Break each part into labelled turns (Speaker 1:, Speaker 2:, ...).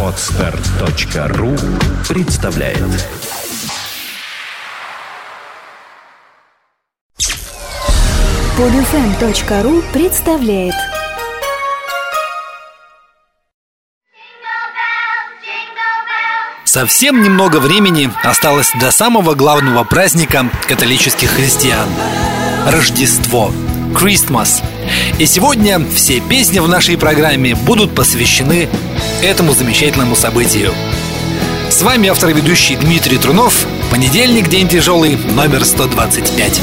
Speaker 1: Отстар.ру представляет.
Speaker 2: Подфм.ру представляет.
Speaker 3: Совсем немного времени осталось до самого главного праздника католических христиан – Рождество – Christmas. И сегодня все песни в нашей программе будут посвящены этому замечательному событию. С вами автор и ведущий Дмитрий Трунов. Понедельник, день тяжелый, номер 125.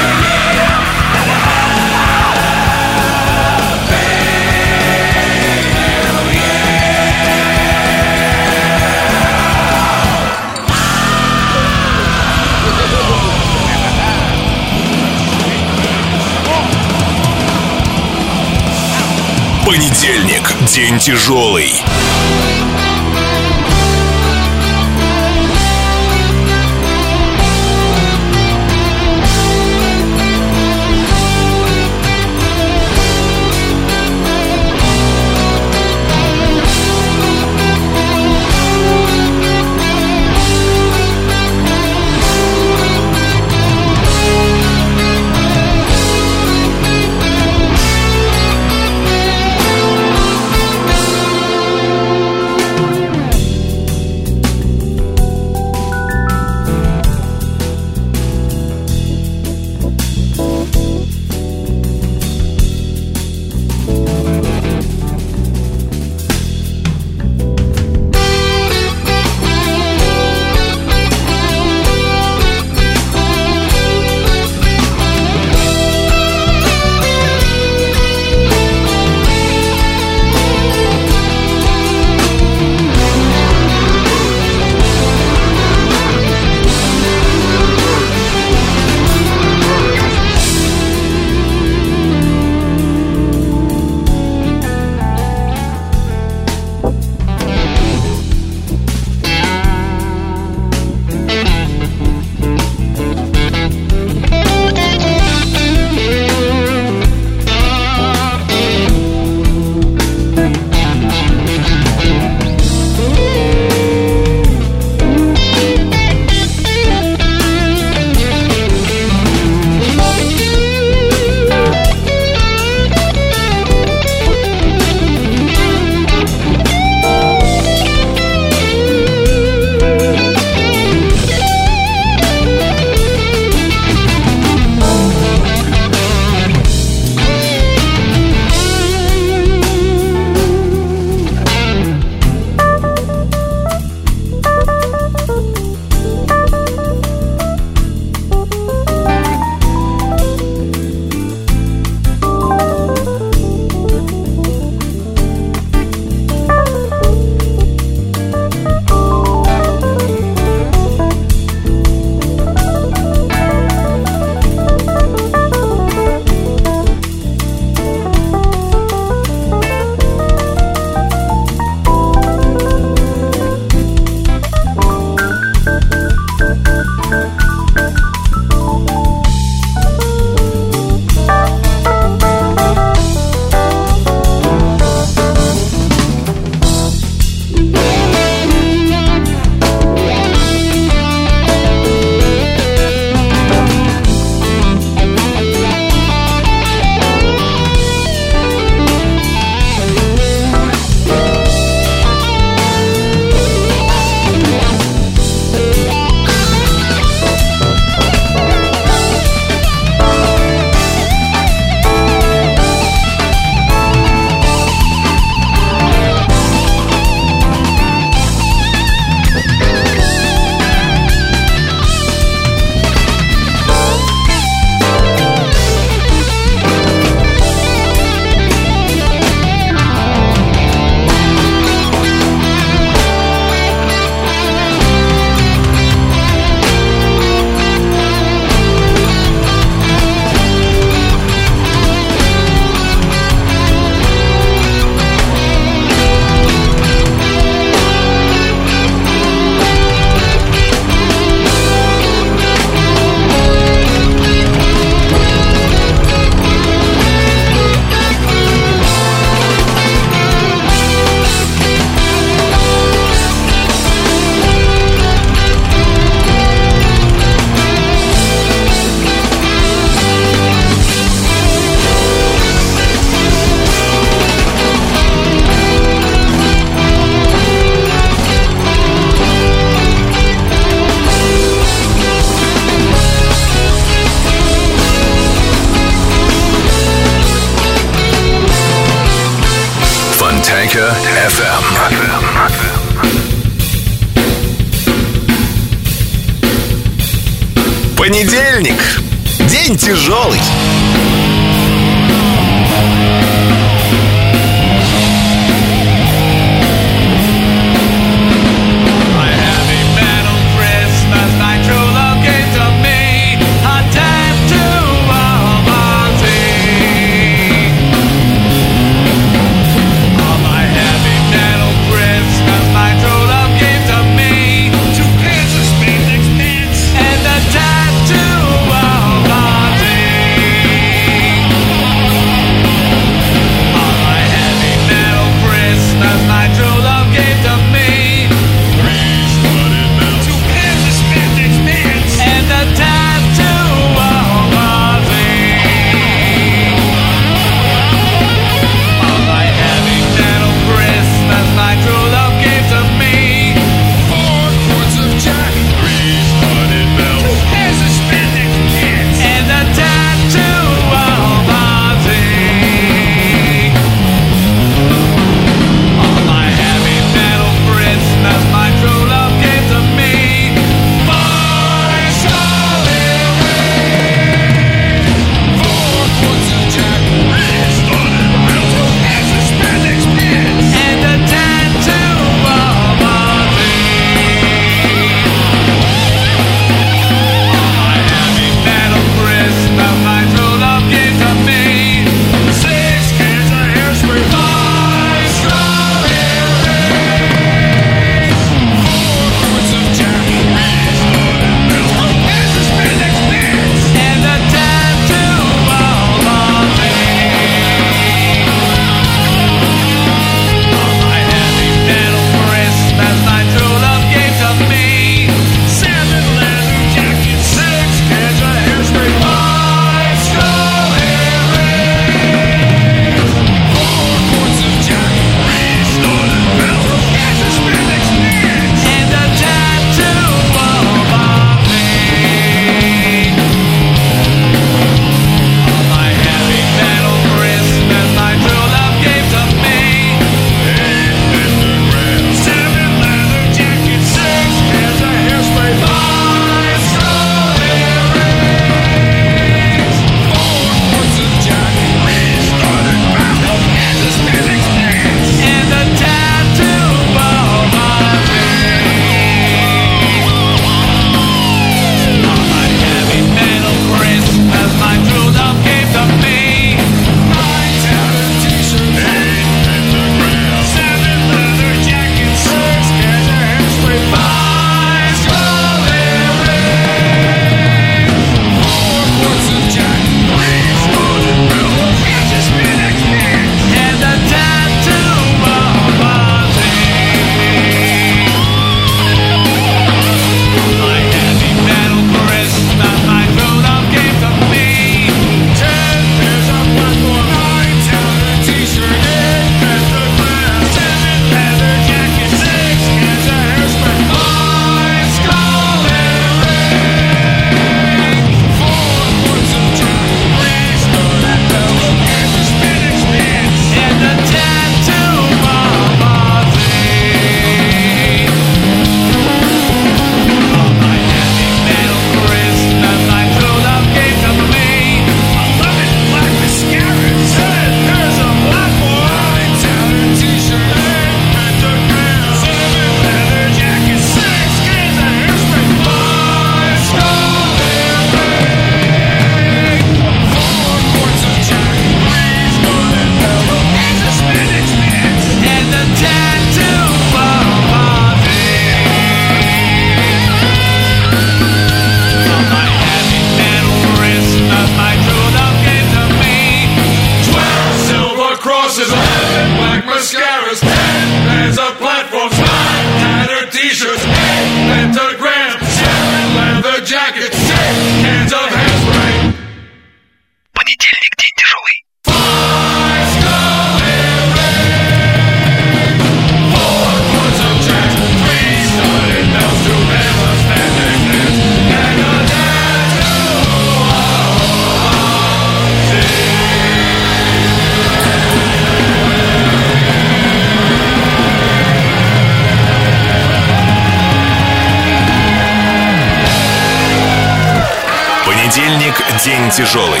Speaker 1: Тяжелый.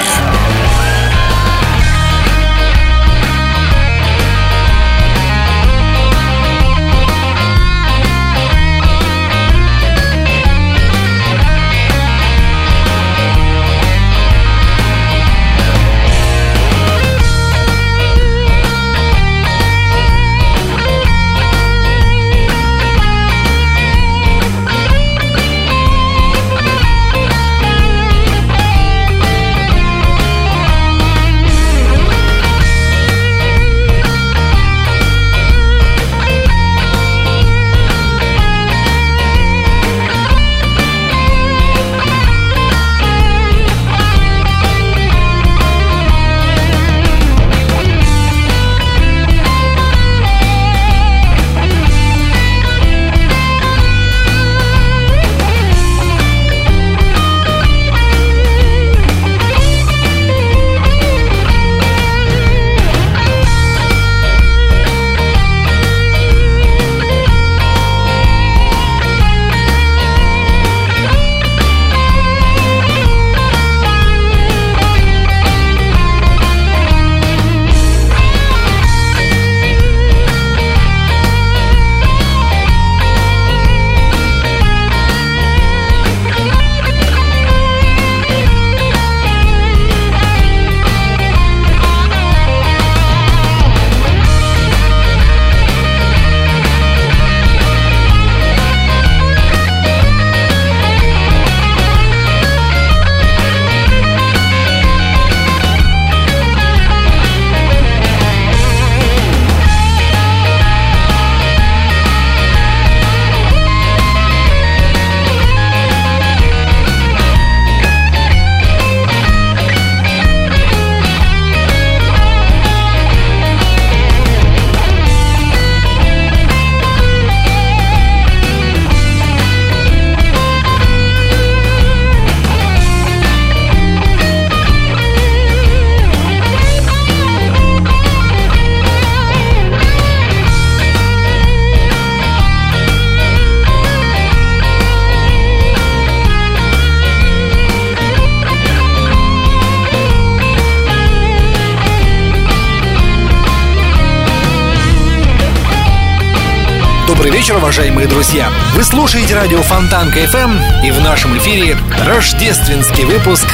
Speaker 3: Слушаете радио Фонтан КФМ и в нашем эфире рождественский выпуск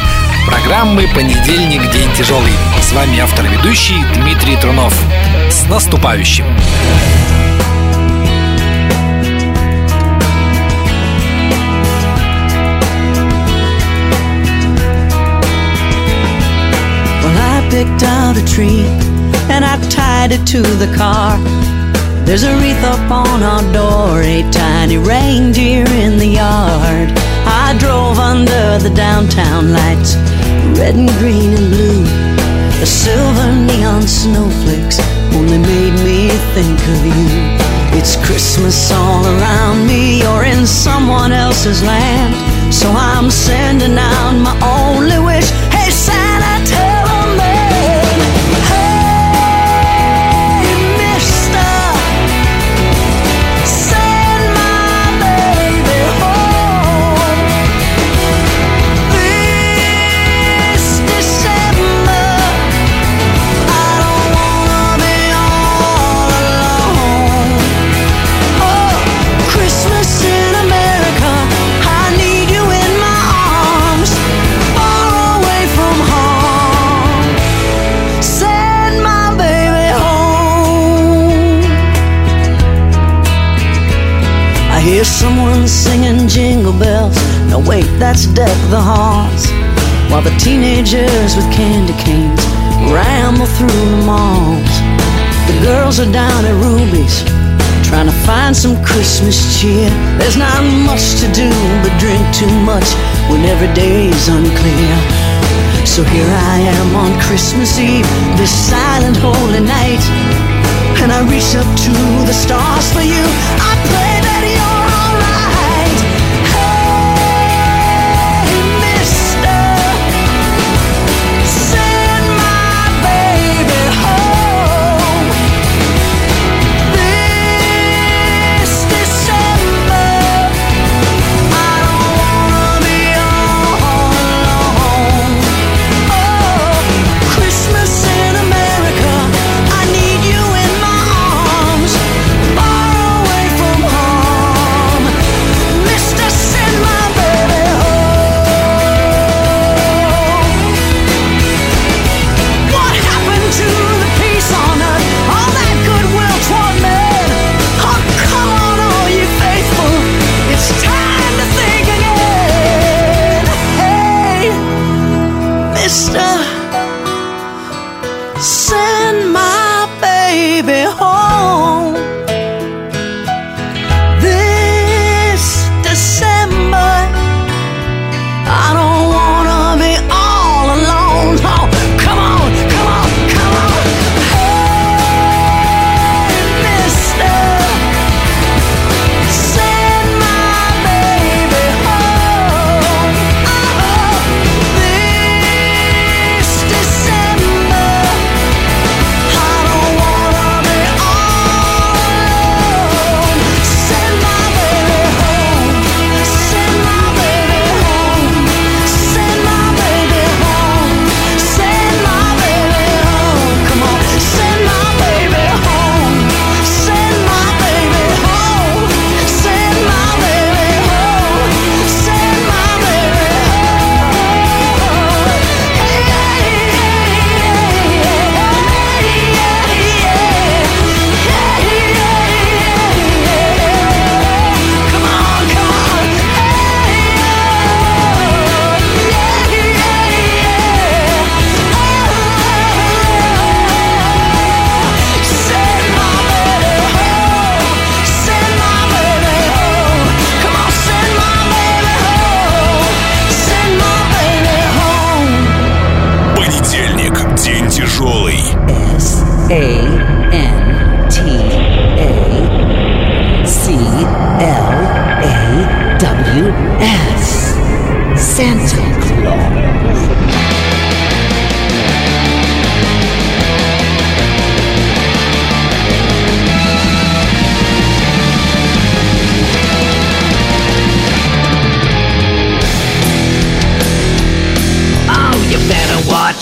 Speaker 3: программы «Понедельник. День тяжелый». С вами автор-ведущий Дмитрий Трунов. С наступающим!
Speaker 4: Well, I picked out a tree and I tied it to the car. There's a wreath up on our door, a tiny reindeer in the yard. I drove under the downtown lights, red and green and blue. The silver neon snowflakes only made me think of you. It's Christmas all around me, you're in someone else's land. So I'm sending out my only wish. That's Deck the Halls. While the teenagers with candy canes ramble through the malls. The girls are down at Ruby's trying to find some Christmas cheer. There's not much to do but drink too much when every day's unclear. So here I am on Christmas Eve, this silent holy night. And I reach up to the stars for you. I pray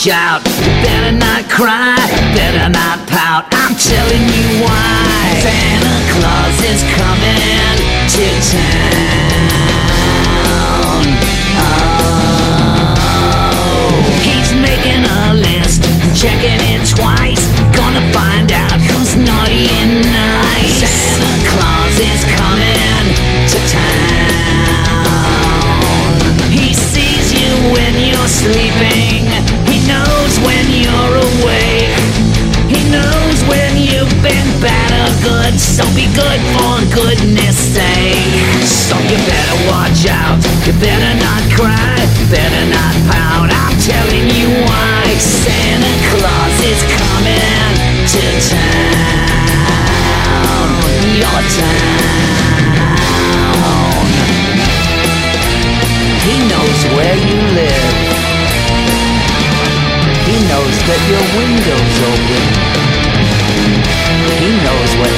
Speaker 5: watch out. Better not cry, better not pout. I'm telling you why. Santa Claus is coming to town. So be good for goodness sake. So you better watch out. You better not cry. You better not pout. I'm telling you why. Santa Claus is coming to town. Your town. He knows where you live. He knows that your window's open. He knows what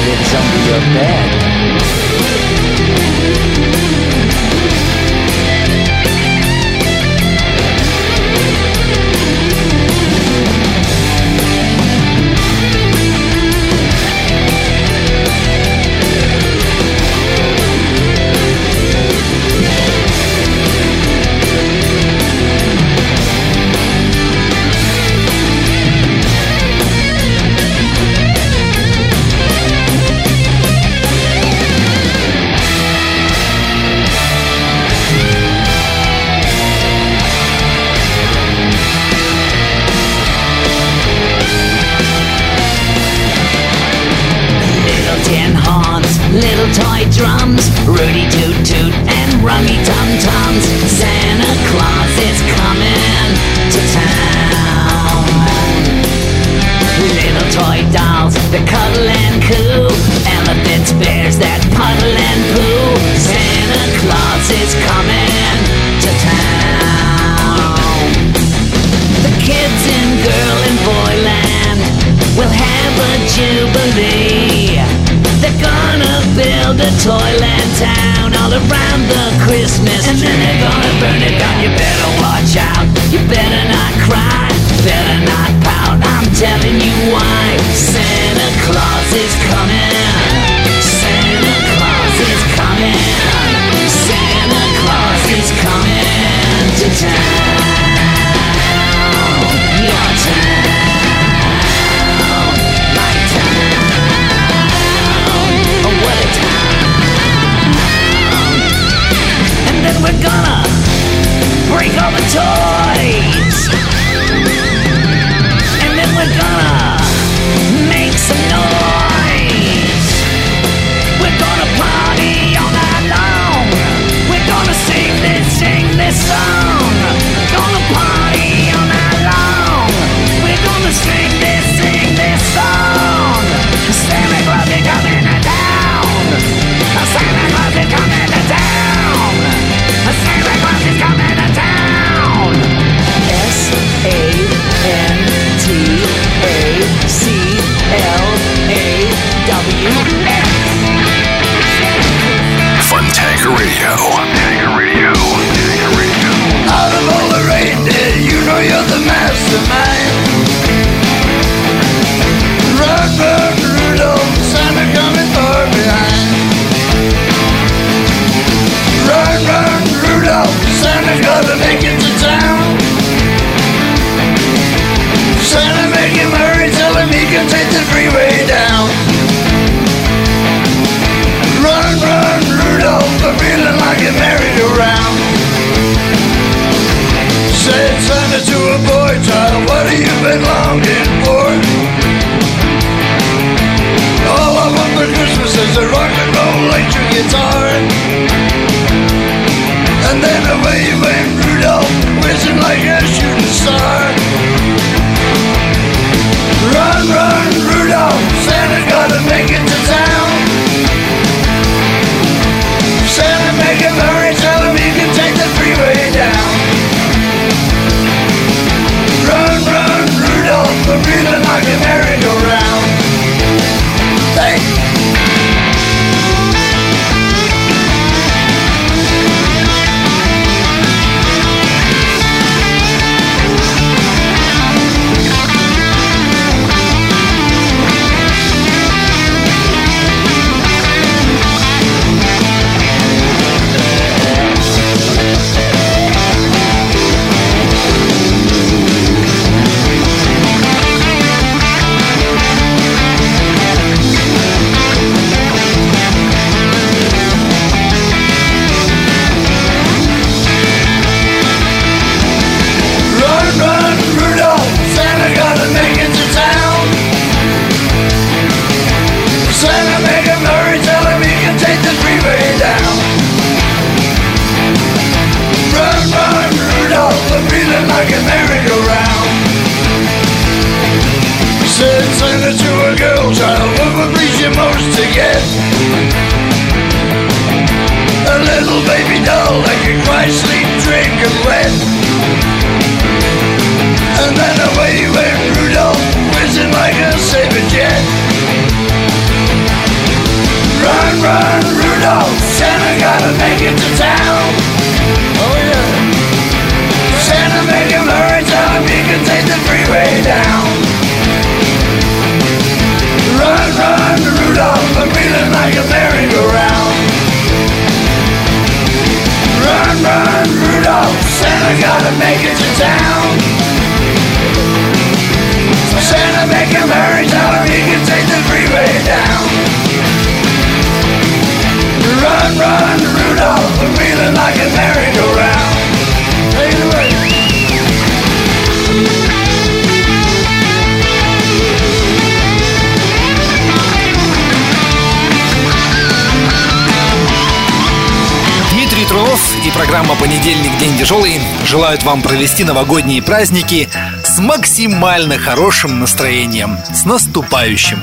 Speaker 6: программа «Понедельник. День тяжелый» желают вам провести новогодние праздники с максимально хорошим настроением. С наступающим!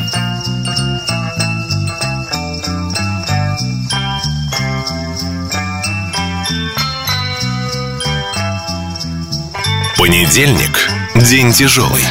Speaker 7: Понедельник. День тяжелый.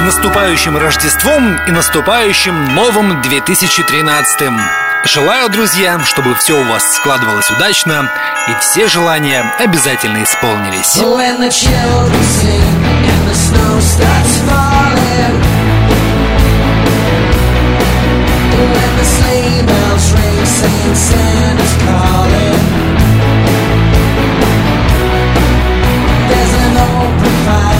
Speaker 6: Наступающим Рождеством и наступающим новым 2013 -м. Желаю, друзья, чтобы все у вас складывалось удачно и все желания обязательно исполнились.
Speaker 4: There's an open fire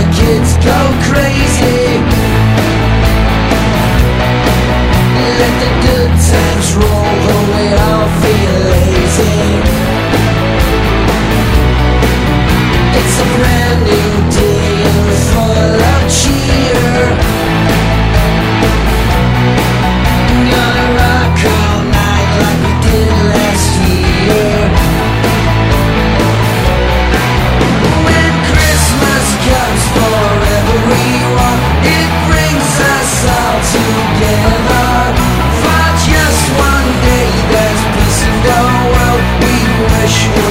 Speaker 4: the kids go crazy. Let the good times roll, feel lazy. It's a brand new deal, full of cheer. wish
Speaker 3: you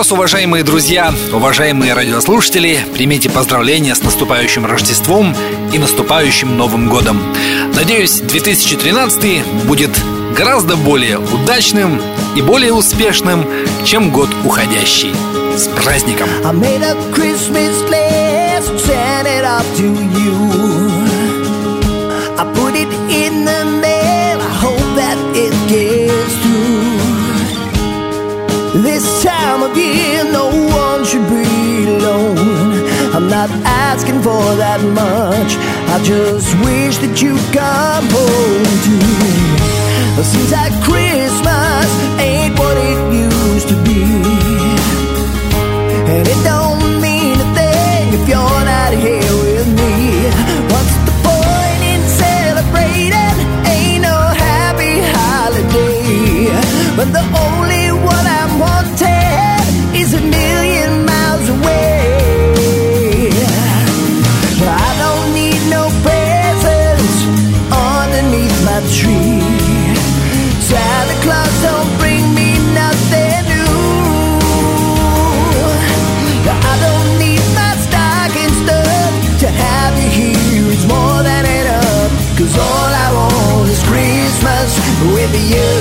Speaker 3: раз, уважаемые друзья, уважаемые радиослушатели, примите поздравления с наступающим Рождеством и наступающим Новым годом. Надеюсь, 2013 будет гораздо более удачным и более успешным, чем год уходящий. С праздником!
Speaker 8: I put it asking for that much. I just wish that you'd come home to me. Seems like Christmas ain't what it used to be. And it don't mean a thing if you're not here with me. What's the point in celebrating? Ain't no happy holiday. but the old with you.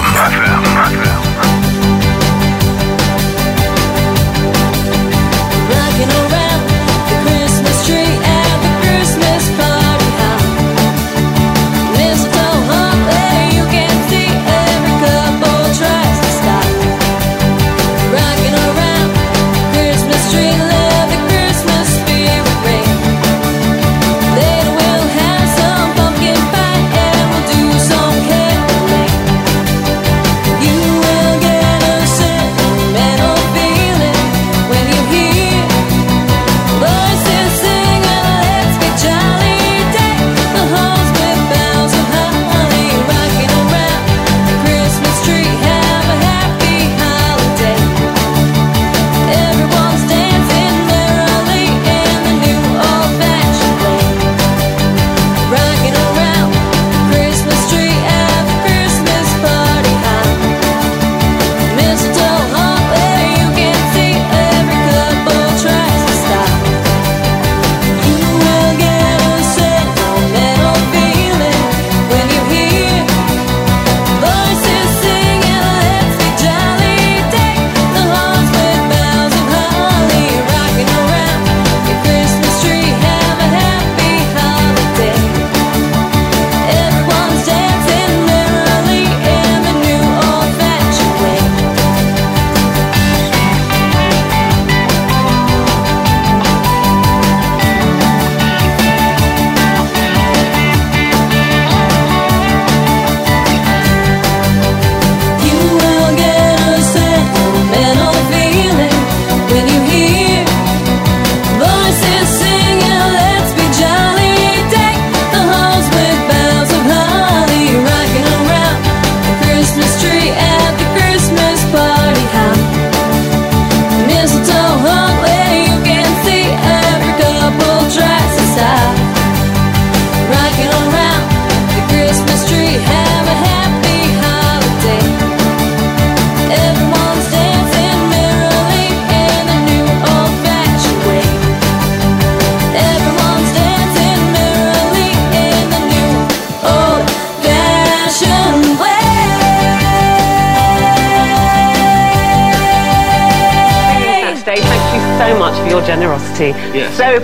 Speaker 9: Instagram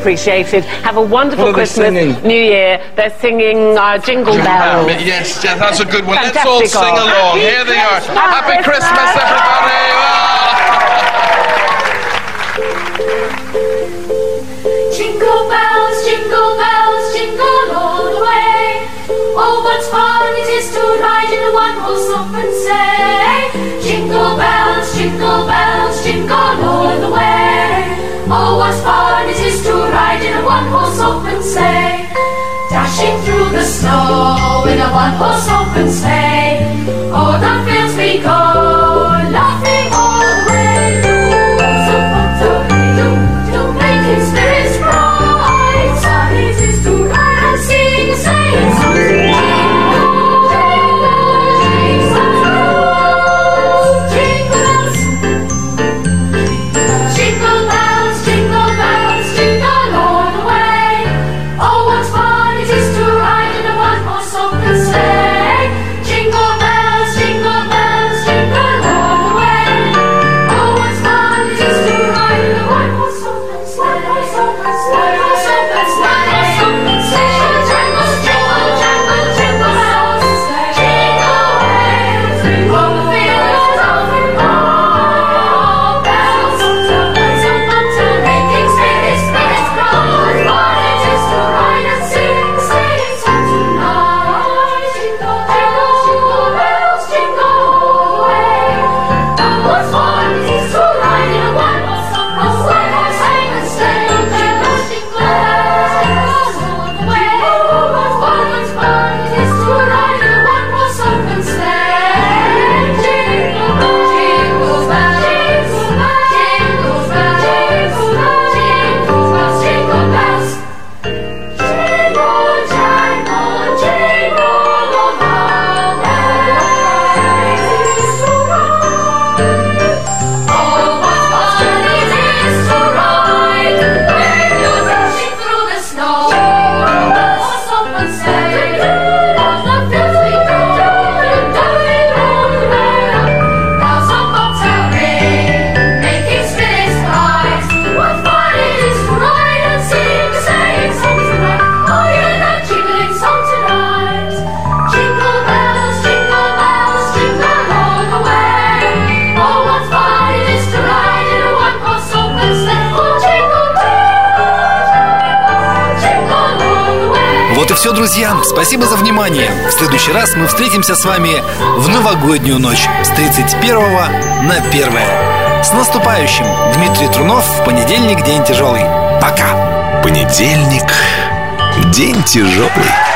Speaker 9: appreciated. Have a wonderful Christmas, New Year. They're singing uh, Jingle Bells.
Speaker 10: Yes, yes, that's a good one. Fantastic Let's all sing along.
Speaker 9: Happy
Speaker 10: Here they are. Happy Christmas, everybody.
Speaker 11: through the snow in a one-horse open sleigh. oh, the fields we go.
Speaker 3: следующий раз мы встретимся с вами в новогоднюю ночь с 31 на 1. С наступающим! Дмитрий Трунов в понедельник день тяжелый. Пока!
Speaker 7: Понедельник день тяжелый.